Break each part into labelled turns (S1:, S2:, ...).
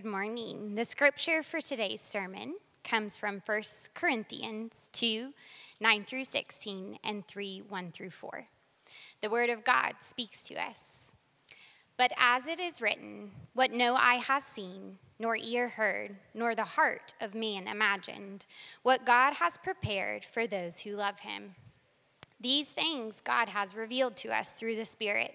S1: Good morning. The scripture for today's sermon comes from 1 Corinthians 2 9 through 16 and 3 1 through 4. The word of God speaks to us. But as it is written, what no eye has seen, nor ear heard, nor the heart of man imagined, what God has prepared for those who love him. These things God has revealed to us through the Spirit.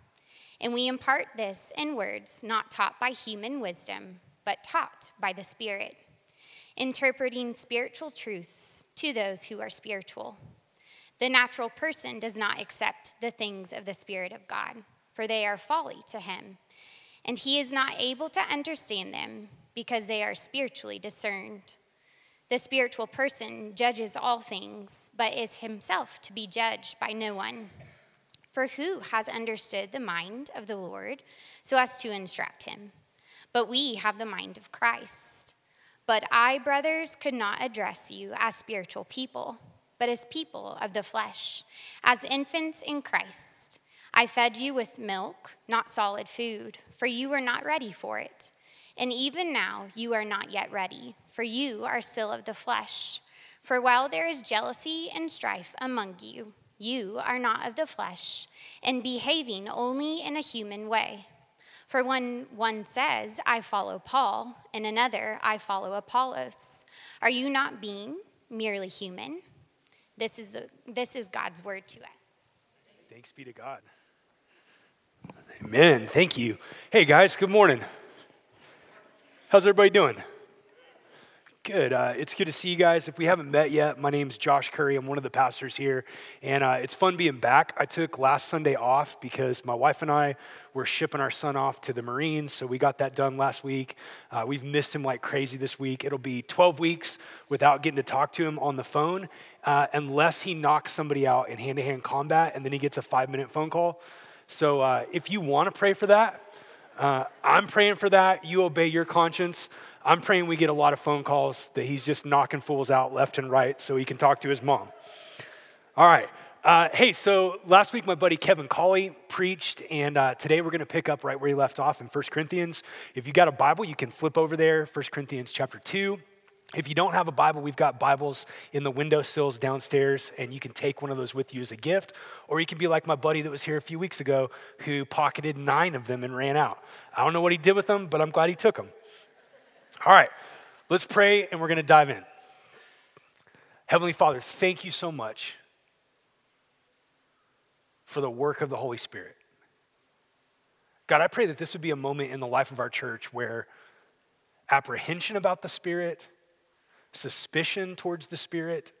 S1: And we impart this in words not taught by human wisdom, but taught by the Spirit, interpreting spiritual truths to those who are spiritual. The natural person does not accept the things of the Spirit of God, for they are folly to him, and he is not able to understand them because they are spiritually discerned. The spiritual person judges all things, but is himself to be judged by no one. For who has understood the mind of the Lord so as to instruct him? But we have the mind of Christ. But I, brothers, could not address you as spiritual people, but as people of the flesh, as infants in Christ. I fed you with milk, not solid food, for you were not ready for it. And even now you are not yet ready, for you are still of the flesh. For while there is jealousy and strife among you, you are not of the flesh, and behaving only in a human way. For when one says, I follow Paul, and another, I follow Apollos, are you not being merely human? This is, the, this is God's word to us.
S2: Thanks be to God. Amen. Thank you. Hey, guys, good morning. How's everybody doing? Good. Uh, it's good to see you guys. If we haven't met yet, my name's Josh Curry. I'm one of the pastors here, and uh, it's fun being back. I took last Sunday off because my wife and I were shipping our son off to the Marines, so we got that done last week. Uh, we've missed him like crazy this week. It'll be 12 weeks without getting to talk to him on the phone, uh, unless he knocks somebody out in hand-to-hand combat, and then he gets a five-minute phone call. So uh, if you want to pray for that, uh, I'm praying for that. You obey your conscience. I'm praying we get a lot of phone calls that he's just knocking fools out left and right so he can talk to his mom. All right. Uh, hey, so last week my buddy Kevin Colley preached, and uh, today we're going to pick up right where he left off in 1 Corinthians. If you got a Bible, you can flip over there, 1 Corinthians chapter 2. If you don't have a Bible, we've got Bibles in the windowsills downstairs, and you can take one of those with you as a gift. Or you can be like my buddy that was here a few weeks ago who pocketed nine of them and ran out. I don't know what he did with them, but I'm glad he took them. All right, let's pray and we're going to dive in. Heavenly Father, thank you so much for the work of the Holy Spirit. God, I pray that this would be a moment in the life of our church where apprehension about the Spirit, suspicion towards the Spirit,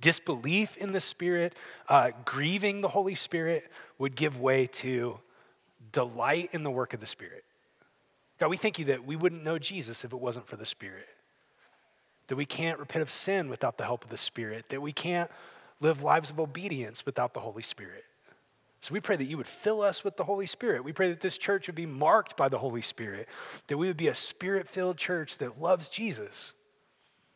S2: disbelief in the Spirit, uh, grieving the Holy Spirit would give way to delight in the work of the Spirit. God, we thank you that we wouldn't know Jesus if it wasn't for the Spirit. That we can't repent of sin without the help of the Spirit. That we can't live lives of obedience without the Holy Spirit. So we pray that you would fill us with the Holy Spirit. We pray that this church would be marked by the Holy Spirit, that we would be a spirit filled church that loves Jesus.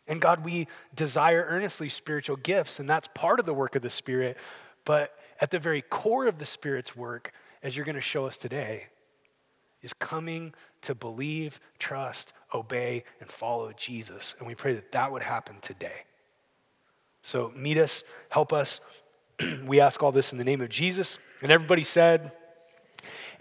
S2: And God, we desire earnestly spiritual gifts, and that's part of the work of the Spirit. But at the very core of the Spirit's work, as you're going to show us today, is coming to believe, trust, obey, and follow Jesus. And we pray that that would happen today. So meet us, help us. we ask all this in the name of Jesus. And everybody said,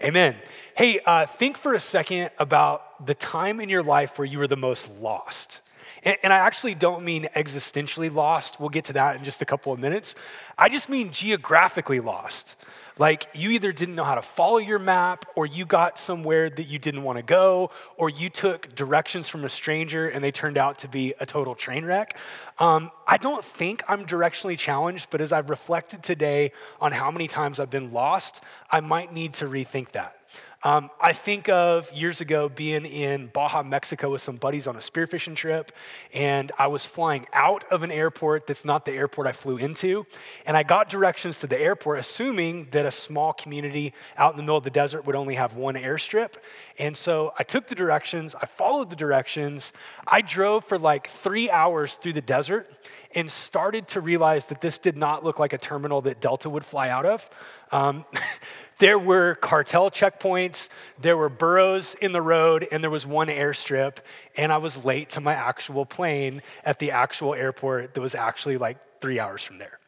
S2: Amen. Hey, uh, think for a second about the time in your life where you were the most lost. And, and I actually don't mean existentially lost. We'll get to that in just a couple of minutes. I just mean geographically lost. Like you either didn't know how to follow your map, or you got somewhere that you didn't want to go, or you took directions from a stranger and they turned out to be a total train wreck. Um, I don't think I'm directionally challenged, but as I've reflected today on how many times I've been lost, I might need to rethink that. Um, I think of years ago being in Baja, Mexico with some buddies on a spearfishing trip, and I was flying out of an airport that's not the airport I flew into. And I got directions to the airport, assuming that a small community out in the middle of the desert would only have one airstrip. And so I took the directions, I followed the directions, I drove for like three hours through the desert and started to realize that this did not look like a terminal that Delta would fly out of. Um, There were cartel checkpoints, there were burros in the road, and there was one airstrip. And I was late to my actual plane at the actual airport that was actually like three hours from there.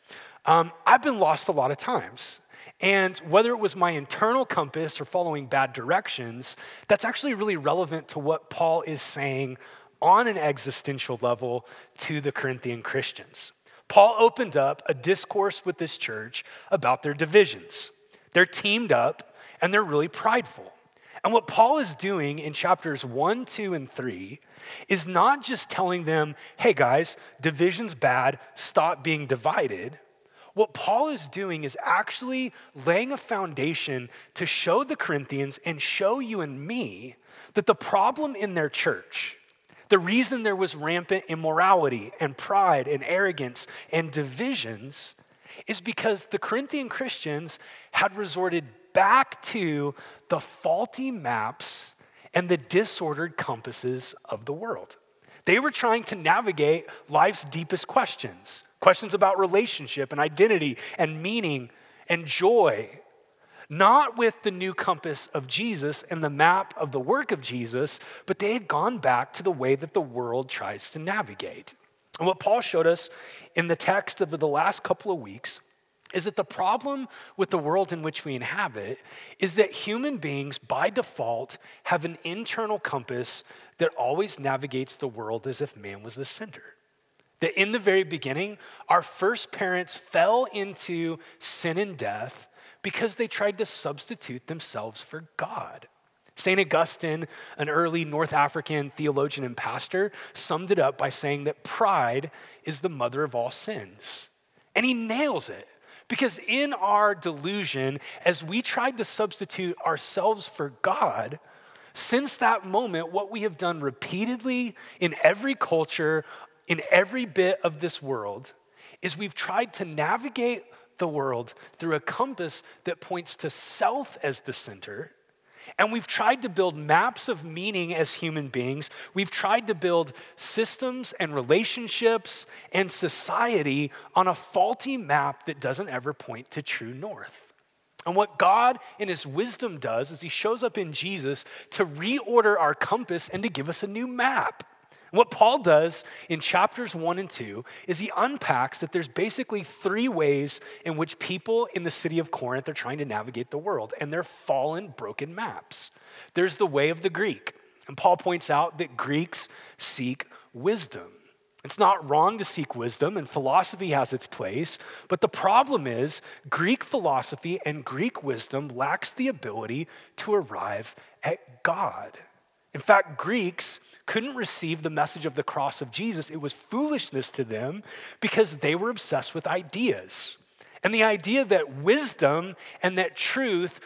S2: Um, I've been lost a lot of times. And whether it was my internal compass or following bad directions, that's actually really relevant to what Paul is saying on an existential level to the Corinthian Christians. Paul opened up a discourse with this church about their divisions. They're teamed up and they're really prideful. And what Paul is doing in chapters one, two, and three is not just telling them, hey guys, division's bad, stop being divided. What Paul is doing is actually laying a foundation to show the Corinthians and show you and me that the problem in their church, the reason there was rampant immorality and pride and arrogance and divisions is because the Corinthian Christians had resorted back to the faulty maps and the disordered compasses of the world. They were trying to navigate life's deepest questions questions about relationship and identity and meaning and joy, not with the new compass of Jesus and the map of the work of Jesus, but they had gone back to the way that the world tries to navigate. And what Paul showed us in the text of the last couple of weeks is that the problem with the world in which we inhabit is that human beings, by default, have an internal compass that always navigates the world as if man was the center. That in the very beginning, our first parents fell into sin and death because they tried to substitute themselves for God. St. Augustine, an early North African theologian and pastor, summed it up by saying that pride is the mother of all sins. And he nails it. Because in our delusion, as we tried to substitute ourselves for God, since that moment, what we have done repeatedly in every culture, in every bit of this world, is we've tried to navigate the world through a compass that points to self as the center and we've tried to build maps of meaning as human beings. We've tried to build systems and relationships and society on a faulty map that doesn't ever point to true north. And what God, in His wisdom, does is He shows up in Jesus to reorder our compass and to give us a new map. What Paul does in chapters one and two is he unpacks that there's basically three ways in which people in the city of Corinth are trying to navigate the world, and they're fallen, broken maps. There's the way of the Greek, and Paul points out that Greeks seek wisdom. It's not wrong to seek wisdom, and philosophy has its place, but the problem is Greek philosophy and Greek wisdom lacks the ability to arrive at God. In fact, Greeks couldn't receive the message of the cross of Jesus. It was foolishness to them because they were obsessed with ideas. And the idea that wisdom and that truth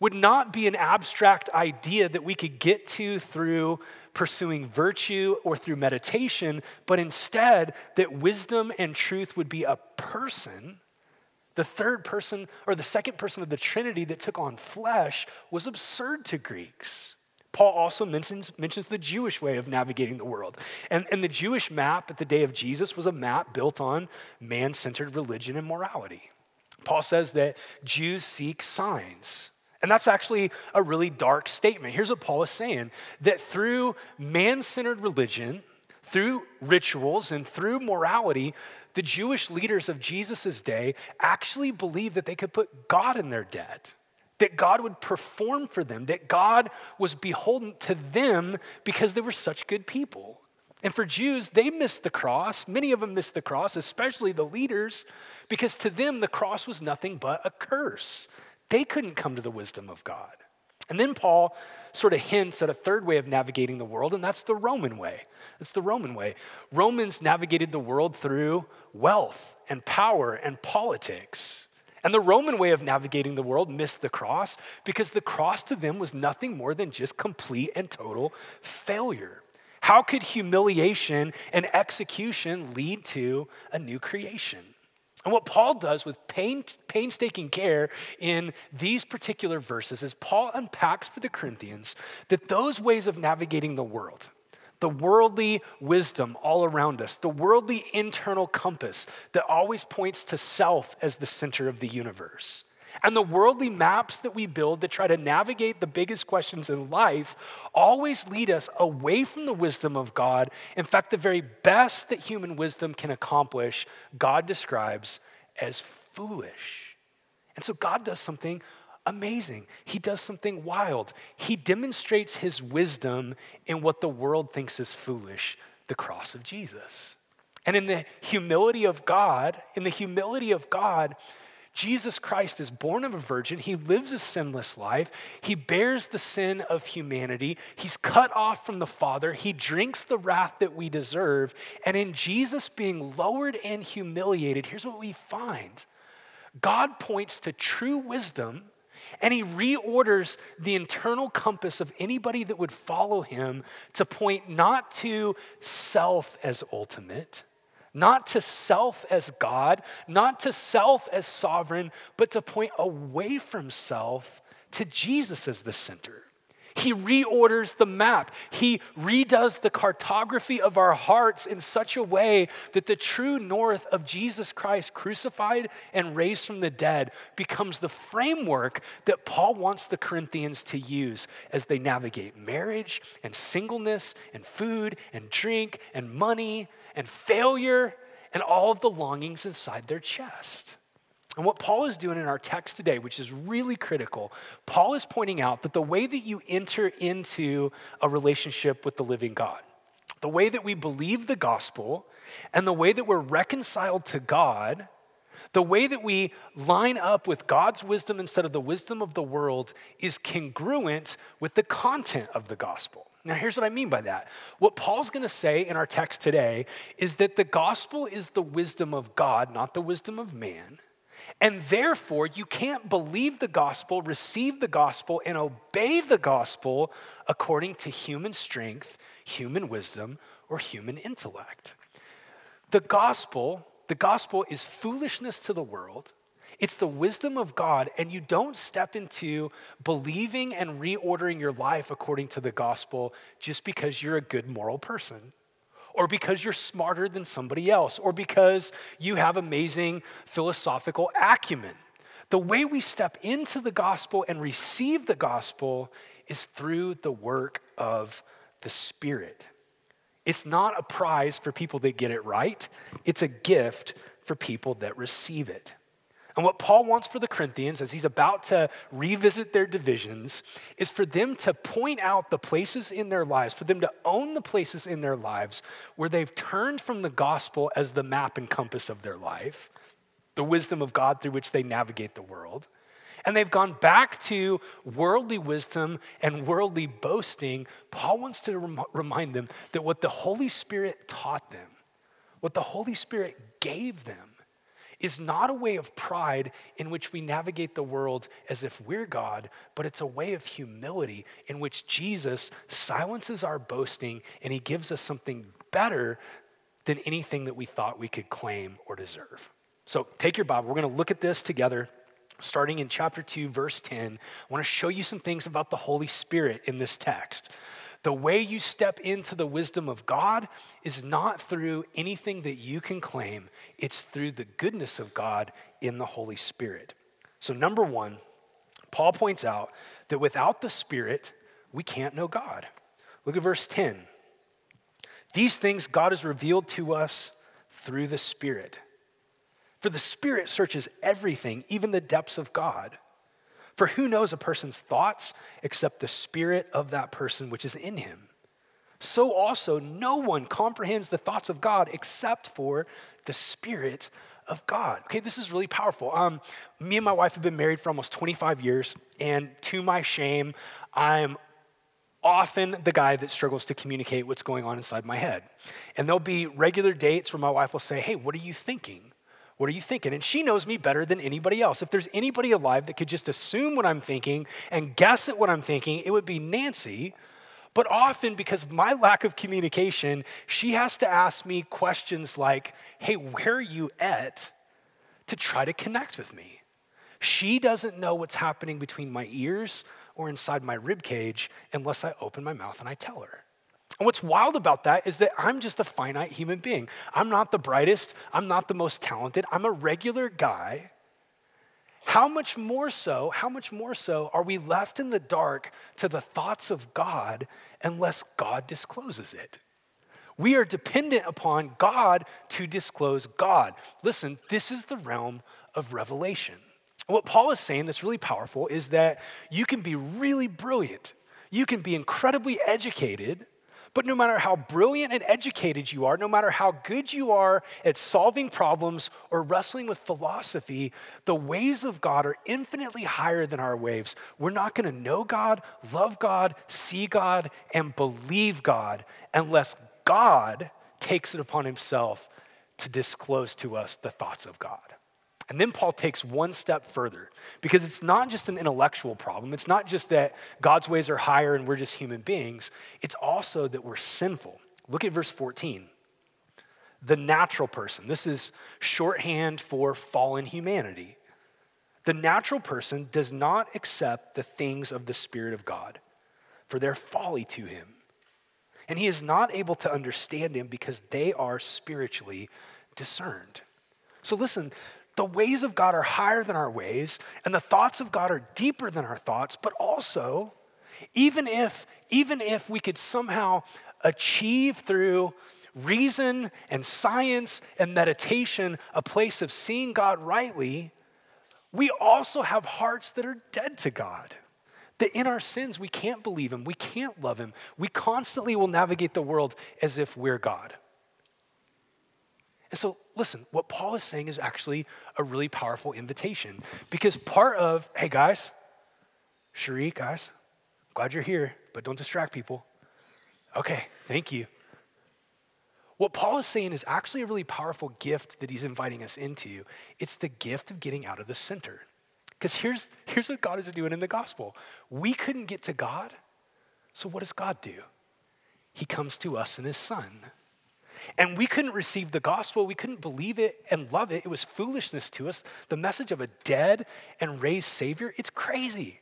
S2: would not be an abstract idea that we could get to through pursuing virtue or through meditation, but instead that wisdom and truth would be a person. The third person or the second person of the Trinity that took on flesh was absurd to Greeks. Paul also mentions, mentions the Jewish way of navigating the world. And, and the Jewish map at the day of Jesus was a map built on man centered religion and morality. Paul says that Jews seek signs. And that's actually a really dark statement. Here's what Paul is saying that through man centered religion, through rituals, and through morality, the Jewish leaders of Jesus' day actually believed that they could put God in their debt that God would perform for them, that God was beholden to them because they were such good people. And for Jews, they missed the cross. Many of them missed the cross, especially the leaders, because to them, the cross was nothing but a curse. They couldn't come to the wisdom of God. And then Paul sort of hints at a third way of navigating the world, and that's the Roman way. It's the Roman way. Romans navigated the world through wealth and power and politics. And the Roman way of navigating the world missed the cross because the cross to them was nothing more than just complete and total failure. How could humiliation and execution lead to a new creation? And what Paul does with pain, painstaking care in these particular verses is Paul unpacks for the Corinthians that those ways of navigating the world, the worldly wisdom all around us, the worldly internal compass that always points to self as the center of the universe. And the worldly maps that we build to try to navigate the biggest questions in life always lead us away from the wisdom of God. In fact, the very best that human wisdom can accomplish, God describes as foolish. And so God does something amazing. He does something wild. He demonstrates his wisdom in what the world thinks is foolish the cross of Jesus. And in the humility of God, in the humility of God, Jesus Christ is born of a virgin. He lives a sinless life. He bears the sin of humanity. He's cut off from the Father. He drinks the wrath that we deserve. And in Jesus being lowered and humiliated, here's what we find God points to true wisdom and he reorders the internal compass of anybody that would follow him to point not to self as ultimate, not to self as God, not to self as sovereign, but to point away from self to Jesus as the center. He reorders the map. He redoes the cartography of our hearts in such a way that the true north of Jesus Christ, crucified and raised from the dead, becomes the framework that Paul wants the Corinthians to use as they navigate marriage and singleness and food and drink and money and failure and all of the longings inside their chest. And what Paul is doing in our text today, which is really critical, Paul is pointing out that the way that you enter into a relationship with the living God, the way that we believe the gospel, and the way that we're reconciled to God, the way that we line up with God's wisdom instead of the wisdom of the world is congruent with the content of the gospel. Now, here's what I mean by that. What Paul's going to say in our text today is that the gospel is the wisdom of God, not the wisdom of man. And therefore, you can't believe the gospel, receive the gospel, and obey the gospel according to human strength, human wisdom, or human intellect. The gospel, the gospel is foolishness to the world. It's the wisdom of God, and you don't step into believing and reordering your life according to the gospel just because you're a good moral person or because you're smarter than somebody else, or because you have amazing philosophical acumen. The way we step into the gospel and receive the gospel is through the work of the Spirit. It's not a prize for people that get it right, it's a gift for people that receive it. And what Paul wants for the Corinthians, as he's about to revisit their divisions, is for them to point out the places in their lives, for them to own the places in their lives where they've turned from the gospel as the map and compass of their life, the wisdom of God through which they navigate the world. And they've gone back to worldly wisdom and worldly boasting. Paul wants to rem- remind them that what the Holy Spirit taught them, what the Holy Spirit gave them, is not a way of pride in which we navigate the world as if we're God, but it's a way of humility in which Jesus silences our boasting and he gives us something better than anything that we thought we could claim or deserve. So take your Bible, we're going to look at this together. Starting in chapter 2, verse 10, I want to show you some things about the Holy Spirit in this text. The way you step into the wisdom of God is not through anything that you can claim, it's through the goodness of God in the Holy Spirit. So, number one, Paul points out that without the Spirit, we can't know God. Look at verse 10. These things God has revealed to us through the Spirit. For the Spirit searches everything, even the depths of God. For who knows a person's thoughts except the spirit of that person which is in him? So also, no one comprehends the thoughts of God except for the Spirit of God. Okay, this is really powerful. Um, me and my wife have been married for almost 25 years, and to my shame, I'm often the guy that struggles to communicate what's going on inside my head. And there'll be regular dates where my wife will say, Hey, what are you thinking? What are you thinking? And she knows me better than anybody else. If there's anybody alive that could just assume what I'm thinking and guess at what I'm thinking, it would be Nancy. But often, because of my lack of communication, she has to ask me questions like, hey, where are you at? to try to connect with me. She doesn't know what's happening between my ears or inside my rib cage unless I open my mouth and I tell her. And what's wild about that is that I'm just a finite human being. I'm not the brightest, I'm not the most talented, I'm a regular guy. How much more so, how much more so are we left in the dark to the thoughts of God unless God discloses it? We are dependent upon God to disclose God. Listen, this is the realm of revelation. What Paul is saying that's really powerful is that you can be really brilliant, you can be incredibly educated, but no matter how brilliant and educated you are, no matter how good you are at solving problems or wrestling with philosophy, the ways of God are infinitely higher than our waves. We're not going to know God, love God, see God, and believe God unless God takes it upon himself to disclose to us the thoughts of God. And then Paul takes one step further because it's not just an intellectual problem. It's not just that God's ways are higher and we're just human beings. It's also that we're sinful. Look at verse 14. The natural person, this is shorthand for fallen humanity. The natural person does not accept the things of the Spirit of God, for they're folly to him. And he is not able to understand him because they are spiritually discerned. So listen, the ways of God are higher than our ways, and the thoughts of God are deeper than our thoughts, but also, even if, even if we could somehow achieve through reason and science and meditation a place of seeing God rightly, we also have hearts that are dead to God. That in our sins, we can't believe Him, we can't love Him. We constantly will navigate the world as if we're God. And so, listen, what Paul is saying is actually a really powerful invitation because part of, hey guys, Cherie, guys, glad you're here, but don't distract people. Okay, thank you. What Paul is saying is actually a really powerful gift that he's inviting us into. It's the gift of getting out of the center. Because here's, here's what God is doing in the gospel we couldn't get to God, so what does God do? He comes to us in his son. And we couldn't receive the gospel. We couldn't believe it and love it. It was foolishness to us. The message of a dead and raised Savior, it's crazy.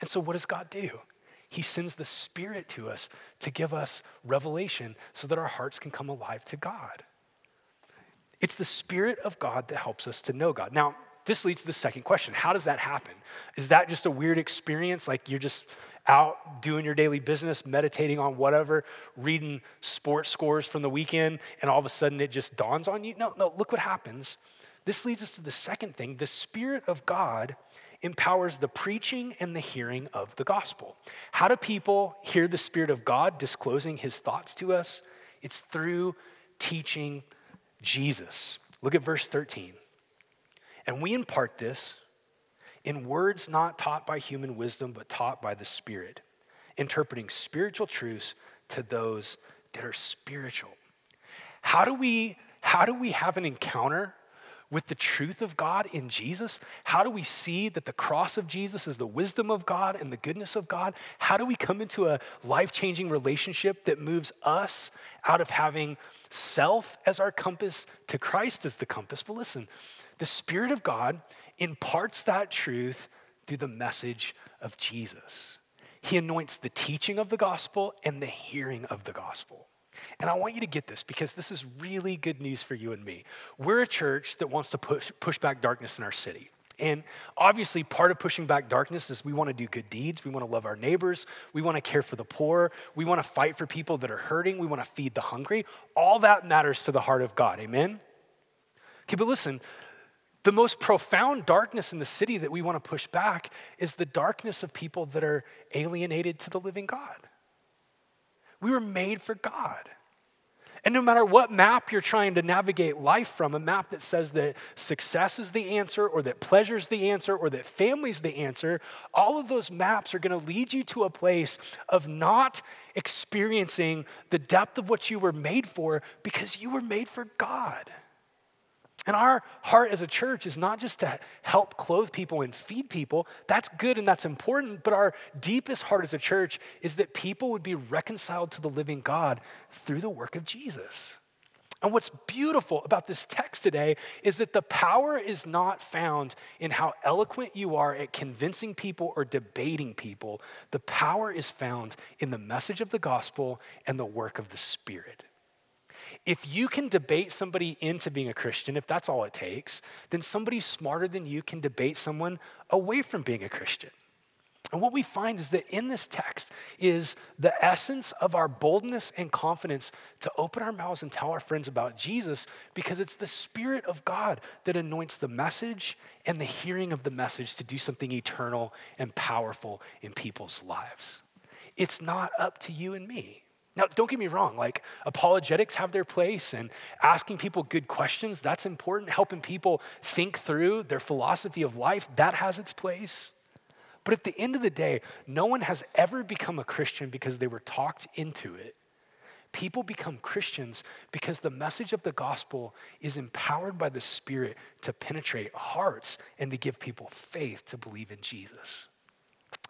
S2: And so, what does God do? He sends the Spirit to us to give us revelation so that our hearts can come alive to God. It's the Spirit of God that helps us to know God. Now, this leads to the second question How does that happen? Is that just a weird experience? Like you're just out doing your daily business, meditating on whatever, reading sports scores from the weekend, and all of a sudden it just dawns on you. No, no, look what happens. This leads us to the second thing the Spirit of God empowers the preaching and the hearing of the gospel. How do people hear the Spirit of God disclosing his thoughts to us? It's through teaching Jesus. Look at verse 13. And we impart this in words not taught by human wisdom, but taught by the Spirit, interpreting spiritual truths to those that are spiritual. How do we, how do we have an encounter with the truth of God in Jesus? How do we see that the cross of Jesus is the wisdom of God and the goodness of God? How do we come into a life changing relationship that moves us out of having self as our compass to Christ as the compass? But listen, the Spirit of God imparts that truth through the message of Jesus. He anoints the teaching of the gospel and the hearing of the gospel. And I want you to get this because this is really good news for you and me. We're a church that wants to push, push back darkness in our city. And obviously, part of pushing back darkness is we want to do good deeds. We want to love our neighbors. We want to care for the poor. We want to fight for people that are hurting. We want to feed the hungry. All that matters to the heart of God. Amen? Okay, but listen, the most profound darkness in the city that we want to push back is the darkness of people that are alienated to the living God. We were made for God. And no matter what map you're trying to navigate life from, a map that says that success is the answer, or that pleasure is the answer, or that family is the answer, all of those maps are going to lead you to a place of not experiencing the depth of what you were made for because you were made for God. And our heart as a church is not just to help clothe people and feed people. That's good and that's important. But our deepest heart as a church is that people would be reconciled to the living God through the work of Jesus. And what's beautiful about this text today is that the power is not found in how eloquent you are at convincing people or debating people. The power is found in the message of the gospel and the work of the Spirit. If you can debate somebody into being a Christian, if that's all it takes, then somebody smarter than you can debate someone away from being a Christian. And what we find is that in this text is the essence of our boldness and confidence to open our mouths and tell our friends about Jesus because it's the Spirit of God that anoints the message and the hearing of the message to do something eternal and powerful in people's lives. It's not up to you and me. Now, don't get me wrong, like apologetics have their place and asking people good questions, that's important. Helping people think through their philosophy of life, that has its place. But at the end of the day, no one has ever become a Christian because they were talked into it. People become Christians because the message of the gospel is empowered by the Spirit to penetrate hearts and to give people faith to believe in Jesus.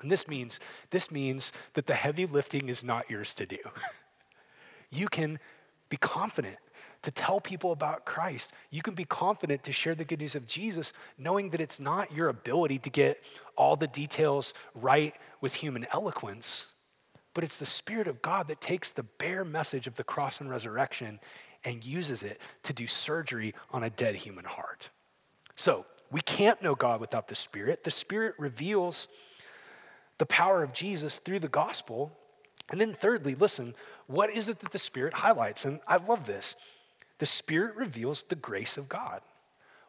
S2: And this means, this means that the heavy lifting is not yours to do. you can be confident to tell people about Christ. You can be confident to share the good news of Jesus, knowing that it's not your ability to get all the details right with human eloquence, but it's the Spirit of God that takes the bare message of the cross and resurrection and uses it to do surgery on a dead human heart. So, we can't know God without the Spirit. The Spirit reveals the power of Jesus through the gospel. And then, thirdly, listen, what is it that the Spirit highlights? And I love this. The Spirit reveals the grace of God.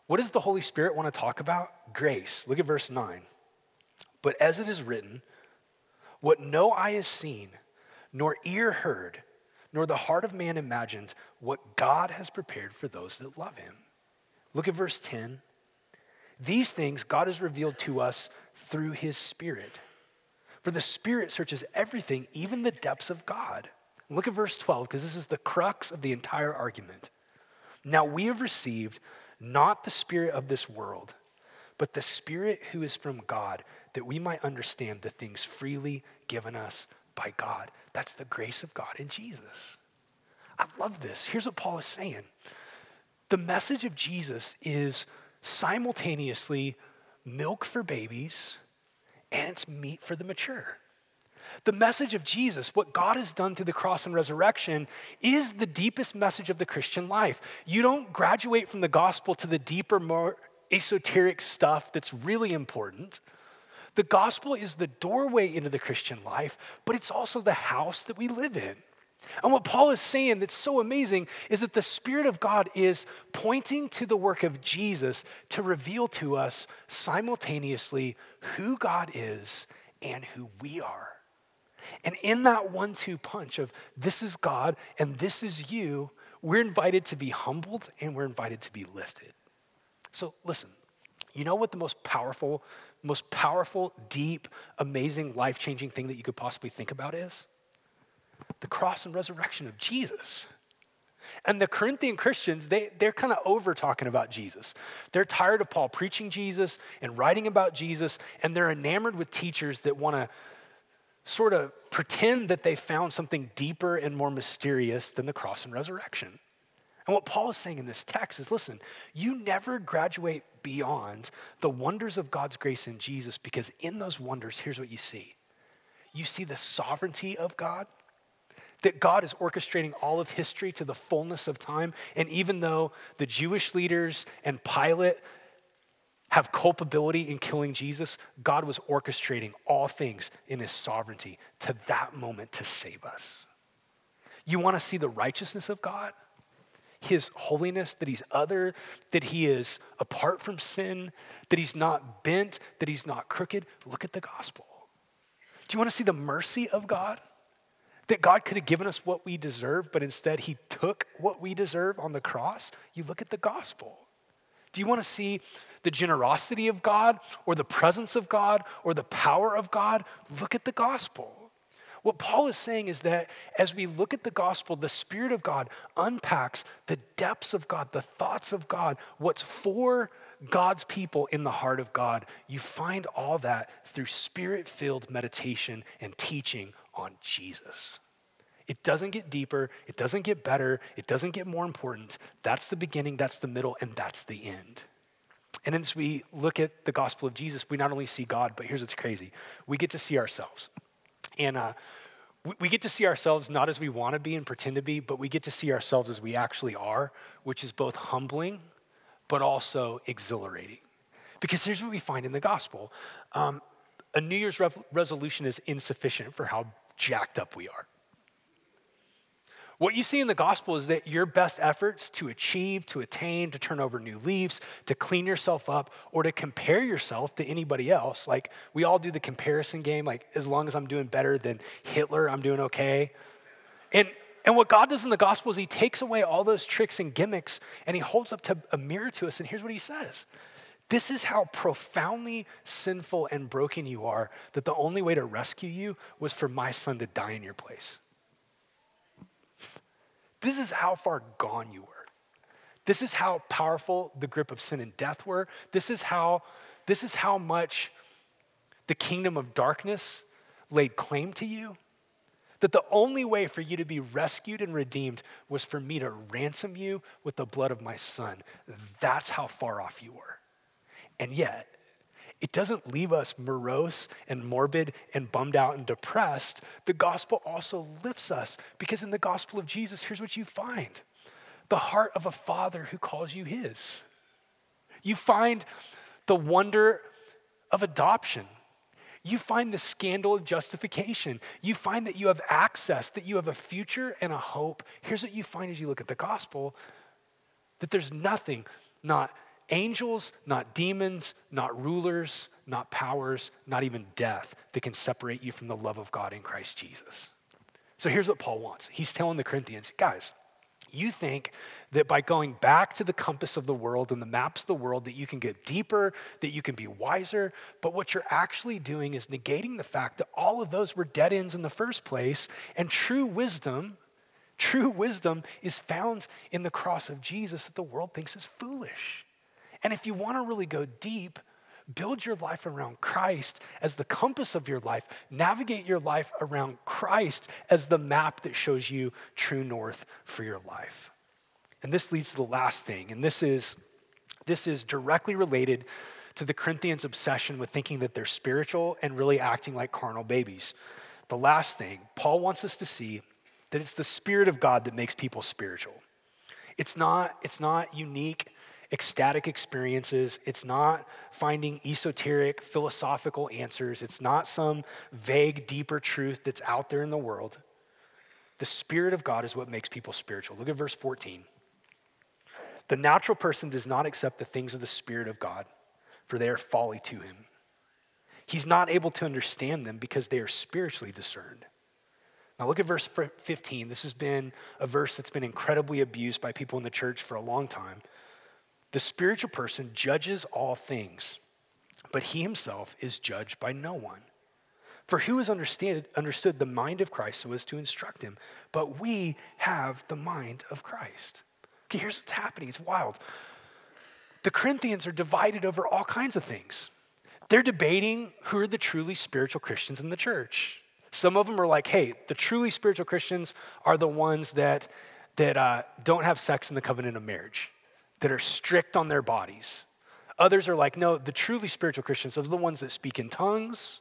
S2: What does the Holy Spirit want to talk about? Grace. Look at verse 9. But as it is written, what no eye has seen, nor ear heard, nor the heart of man imagined, what God has prepared for those that love him. Look at verse 10. These things God has revealed to us through his Spirit. For the Spirit searches everything, even the depths of God. Look at verse 12, because this is the crux of the entire argument. Now we have received not the spirit of this world, but the spirit who is from God, that we might understand the things freely given us by God. That's the grace of God in Jesus. I love this. Here's what Paul is saying the message of Jesus is simultaneously milk for babies and it's meat for the mature. The message of Jesus, what God has done through the cross and resurrection, is the deepest message of the Christian life. You don't graduate from the gospel to the deeper, more esoteric stuff that's really important. The gospel is the doorway into the Christian life, but it's also the house that we live in. And what Paul is saying that's so amazing is that the Spirit of God is pointing to the work of Jesus to reveal to us simultaneously who God is and who we are. And in that one two punch of this is God and this is you, we're invited to be humbled and we're invited to be lifted. So listen, you know what the most powerful, most powerful, deep, amazing, life changing thing that you could possibly think about is? The cross and resurrection of Jesus. And the Corinthian Christians, they, they're kind of over talking about Jesus. They're tired of Paul preaching Jesus and writing about Jesus, and they're enamored with teachers that want to sort of pretend that they found something deeper and more mysterious than the cross and resurrection. And what Paul is saying in this text is listen, you never graduate beyond the wonders of God's grace in Jesus because in those wonders, here's what you see you see the sovereignty of God. That God is orchestrating all of history to the fullness of time. And even though the Jewish leaders and Pilate have culpability in killing Jesus, God was orchestrating all things in his sovereignty to that moment to save us. You want to see the righteousness of God? His holiness, that he's other, that he is apart from sin, that he's not bent, that he's not crooked. Look at the gospel. Do you want to see the mercy of God? That God could have given us what we deserve, but instead he took what we deserve on the cross? You look at the gospel. Do you want to see the generosity of God or the presence of God or the power of God, look at the gospel. What Paul is saying is that as we look at the gospel, the Spirit of God unpacks the depths of God, the thoughts of God, what's for God's people in the heart of God. You find all that through spirit filled meditation and teaching on Jesus. It doesn't get deeper, it doesn't get better, it doesn't get more important. That's the beginning, that's the middle, and that's the end. And as we look at the gospel of Jesus, we not only see God, but here's what's crazy we get to see ourselves. And uh, we, get to see ourselves not as we want to be and pretend to be, but we get to see ourselves as we actually are, which is both humbling but also exhilarating. Because here's what we find in the gospel um, a New Year's re- resolution is insufficient for how jacked up we are. What you see in the gospel is that your best efforts to achieve, to attain, to turn over new leaves, to clean yourself up, or to compare yourself to anybody else, like we all do the comparison game, like as long as I'm doing better than Hitler, I'm doing okay. And, and what God does in the gospel is he takes away all those tricks and gimmicks and he holds up to a mirror to us, and here's what he says. This is how profoundly sinful and broken you are that the only way to rescue you was for my son to die in your place. This is how far gone you were. This is how powerful the grip of sin and death were. This is how, this is how much the kingdom of darkness laid claim to you. That the only way for you to be rescued and redeemed was for me to ransom you with the blood of my son. That's how far off you were. And yet, it doesn't leave us morose and morbid and bummed out and depressed. The gospel also lifts us because in the gospel of Jesus, here's what you find the heart of a father who calls you his. You find the wonder of adoption. You find the scandal of justification. You find that you have access, that you have a future and a hope. Here's what you find as you look at the gospel that there's nothing, not angels, not demons, not rulers, not powers, not even death that can separate you from the love of God in Christ Jesus. So here's what Paul wants. He's telling the Corinthians, guys, you think that by going back to the compass of the world and the maps of the world that you can get deeper, that you can be wiser, but what you're actually doing is negating the fact that all of those were dead ends in the first place and true wisdom True wisdom is found in the cross of Jesus that the world thinks is foolish. And if you want to really go deep, build your life around Christ as the compass of your life. Navigate your life around Christ as the map that shows you true north for your life. And this leads to the last thing, and this is this is directly related to the Corinthians' obsession with thinking that they're spiritual and really acting like carnal babies. The last thing, Paul wants us to see that it's the Spirit of God that makes people spiritual. It's not, it's not unique ecstatic experiences. It's not finding esoteric philosophical answers. It's not some vague, deeper truth that's out there in the world. The Spirit of God is what makes people spiritual. Look at verse 14. The natural person does not accept the things of the Spirit of God, for they are folly to him. He's not able to understand them because they are spiritually discerned. Now, look at verse 15. This has been a verse that's been incredibly abused by people in the church for a long time. The spiritual person judges all things, but he himself is judged by no one. For who has understood, the mind of Christ so as to instruct him? But we have the mind of Christ. Okay, here's what's happening it's wild. The Corinthians are divided over all kinds of things. They're debating who are the truly spiritual Christians in the church. Some of them are like, hey, the truly spiritual Christians are the ones that, that uh, don't have sex in the covenant of marriage that are strict on their bodies. Others are like, no, the truly spiritual Christians, those are the ones that speak in tongues.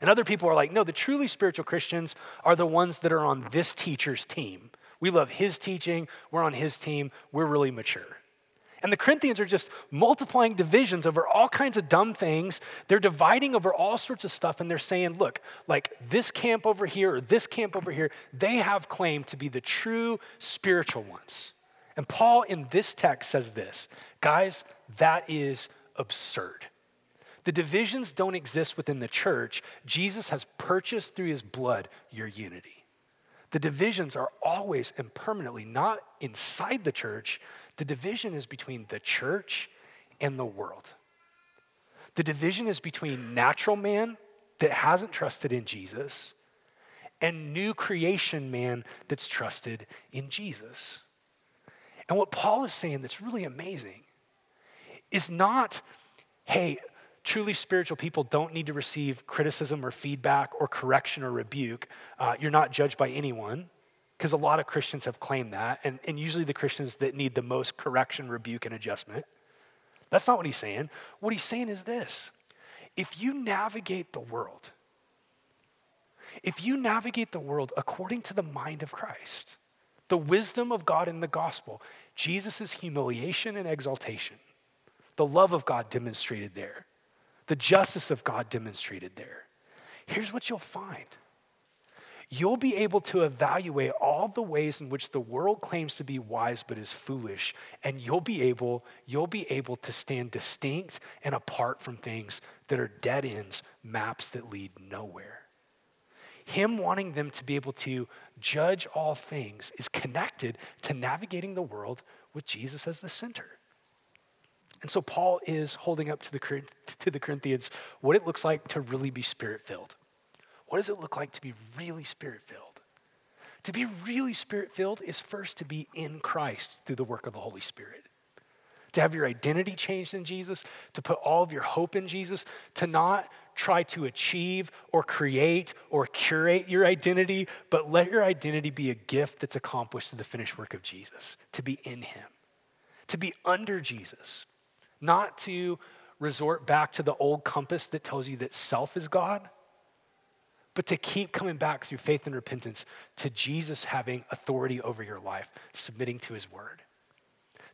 S2: And other people are like, no, the truly spiritual Christians are the ones that are on this teacher's team. We love his teaching, we're on his team, we're really mature. And the Corinthians are just multiplying divisions over all kinds of dumb things. They're dividing over all sorts of stuff, and they're saying, look, like this camp over here or this camp over here, they have claim to be the true spiritual ones. And Paul in this text says this guys, that is absurd. The divisions don't exist within the church. Jesus has purchased through his blood your unity. The divisions are always and permanently not inside the church, the division is between the church and the world. The division is between natural man that hasn't trusted in Jesus and new creation man that's trusted in Jesus. And what Paul is saying that's really amazing is not, hey, truly spiritual people don't need to receive criticism or feedback or correction or rebuke. Uh, you're not judged by anyone, because a lot of Christians have claimed that, and, and usually the Christians that need the most correction, rebuke, and adjustment. That's not what he's saying. What he's saying is this if you navigate the world, if you navigate the world according to the mind of Christ, the wisdom of God in the gospel, Jesus' humiliation and exaltation, the love of God demonstrated there, the justice of God demonstrated there. Here's what you'll find. You'll be able to evaluate all the ways in which the world claims to be wise but is foolish and you'll be able you'll be able to stand distinct and apart from things that are dead ends maps that lead nowhere him wanting them to be able to judge all things is connected to navigating the world with Jesus as the center and so Paul is holding up to the, to the Corinthians what it looks like to really be spirit filled. What does it look like to be really spirit filled? To be really spirit filled is first to be in Christ through the work of the Holy Spirit. To have your identity changed in Jesus, to put all of your hope in Jesus, to not try to achieve or create or curate your identity, but let your identity be a gift that's accomplished through the finished work of Jesus, to be in Him, to be under Jesus not to resort back to the old compass that tells you that self is God, but to keep coming back through faith and repentance to Jesus having authority over your life, submitting to his word.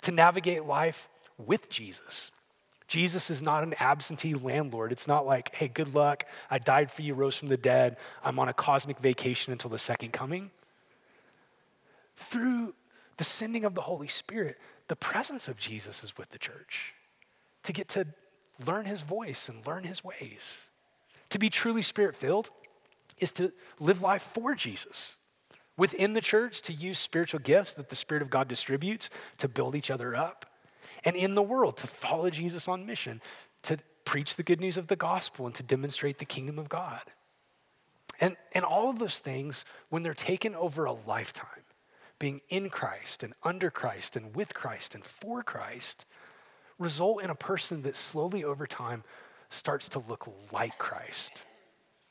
S2: To navigate life with Jesus. Jesus is not an absentee landlord. It's not like, hey, good luck. I died for you, rose from the dead. I'm on a cosmic vacation until the second coming. Through the sending of the Holy Spirit, the presence of Jesus is with the church to get to learn his voice and learn his ways. To be truly spirit filled is to live life for Jesus. Within the church, to use spiritual gifts that the Spirit of God distributes to build each other up. And in the world, to follow Jesus on mission, to preach the good news of the gospel and to demonstrate the kingdom of God. And, and all of those things, when they're taken over a lifetime, being in Christ and under Christ and with Christ and for Christ, result in a person that slowly over time starts to look like Christ,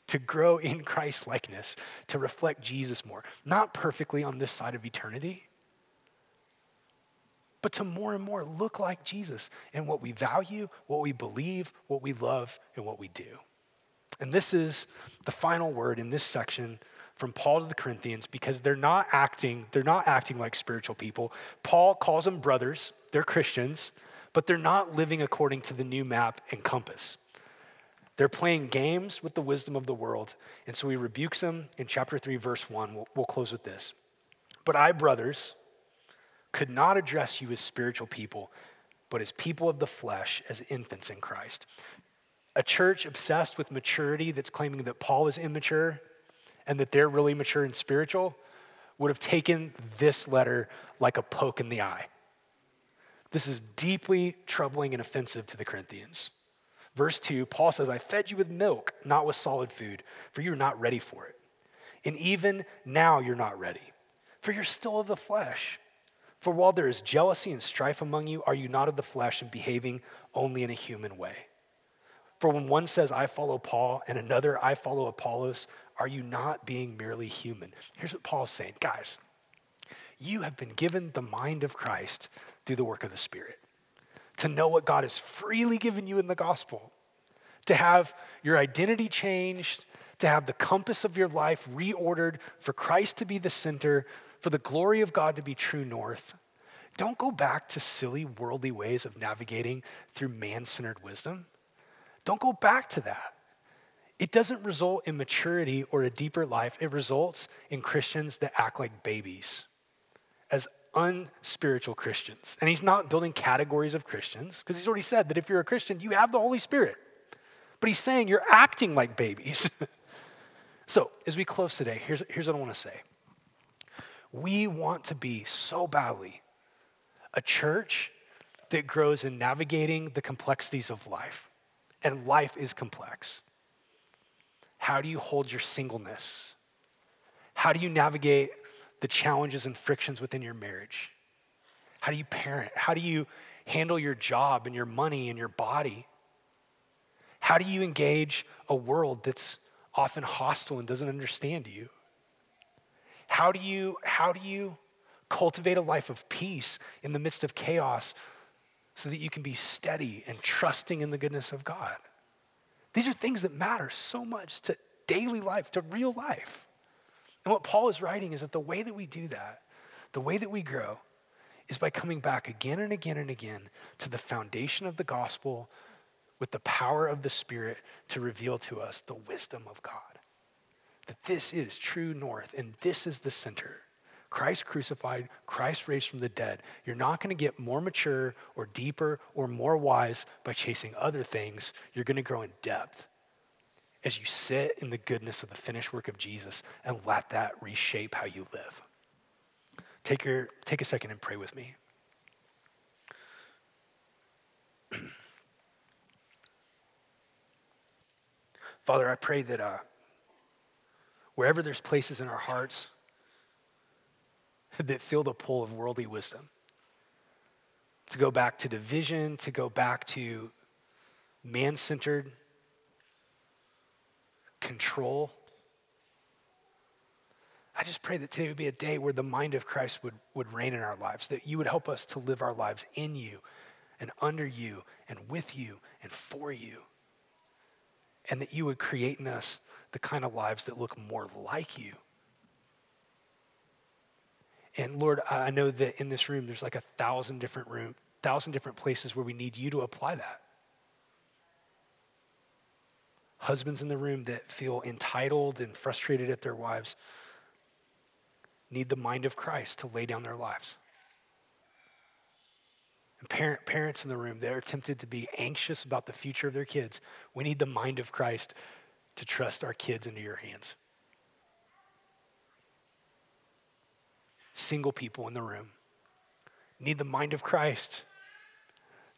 S2: to grow in Christ likeness, to reflect Jesus more. Not perfectly on this side of eternity, but to more and more look like Jesus in what we value, what we believe, what we love, and what we do. And this is the final word in this section from Paul to the Corinthians because they're not acting, they're not acting like spiritual people. Paul calls them brothers, they're Christians, but they're not living according to the new map and compass. They're playing games with the wisdom of the world. And so he rebukes them in chapter 3, verse 1. We'll, we'll close with this. But I, brothers, could not address you as spiritual people, but as people of the flesh, as infants in Christ. A church obsessed with maturity that's claiming that Paul is immature and that they're really mature and spiritual would have taken this letter like a poke in the eye. This is deeply troubling and offensive to the Corinthians. Verse 2, Paul says, I fed you with milk, not with solid food, for you are not ready for it. And even now you're not ready, for you're still of the flesh. For while there is jealousy and strife among you, are you not of the flesh and behaving only in a human way? For when one says, I follow Paul, and another, I follow Apollos, are you not being merely human? Here's what Paul's saying Guys, you have been given the mind of Christ through the work of the Spirit. To know what God has freely given you in the gospel, to have your identity changed, to have the compass of your life reordered for Christ to be the center, for the glory of God to be true north. Don't go back to silly worldly ways of navigating through man centered wisdom. Don't go back to that. It doesn't result in maturity or a deeper life, it results in Christians that act like babies as unspiritual Christians. And he's not building categories of Christians because he's already said that if you're a Christian, you have the Holy Spirit. But he's saying you're acting like babies. so, as we close today, here's, here's what I want to say. We want to be so badly a church that grows in navigating the complexities of life. And life is complex. How do you hold your singleness? How do you navigate the challenges and frictions within your marriage? How do you parent? How do you handle your job and your money and your body? How do you engage a world that's often hostile and doesn't understand you? How do you, how do you cultivate a life of peace in the midst of chaos so that you can be steady and trusting in the goodness of God? These are things that matter so much to daily life, to real life. And what Paul is writing is that the way that we do that, the way that we grow, is by coming back again and again and again to the foundation of the gospel with the power of the Spirit to reveal to us the wisdom of God. That this is true north and this is the center. Christ crucified, Christ raised from the dead. You're not going to get more mature or deeper or more wise by chasing other things. You're going to grow in depth as you sit in the goodness of the finished work of Jesus and let that reshape how you live. Take, your, take a second and pray with me. Father, I pray that uh, wherever there's places in our hearts that feel the pull of worldly wisdom, to go back to division, to go back to man centered control. I just pray that today would be a day where the mind of Christ would, would reign in our lives, that you would help us to live our lives in you and under you and with you and for you. And that you would create in us the kind of lives that look more like you. And Lord, I know that in this room there's like a thousand different room, thousand different places where we need you to apply that. Husbands in the room that feel entitled and frustrated at their wives need the mind of Christ to lay down their lives. And parent, parents in the room that are tempted to be anxious about the future of their kids, we need the mind of Christ to trust our kids into your hands. Single people in the room need the mind of Christ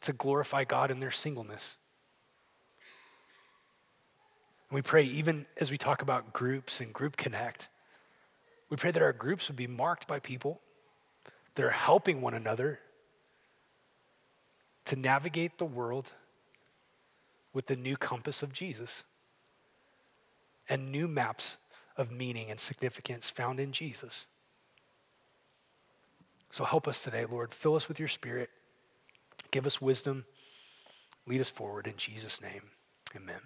S2: to glorify God in their singleness. We pray, even as we talk about groups and group connect, we pray that our groups would be marked by people that are helping one another to navigate the world with the new compass of Jesus and new maps of meaning and significance found in Jesus. So help us today, Lord. Fill us with your spirit. Give us wisdom. Lead us forward in Jesus' name. Amen.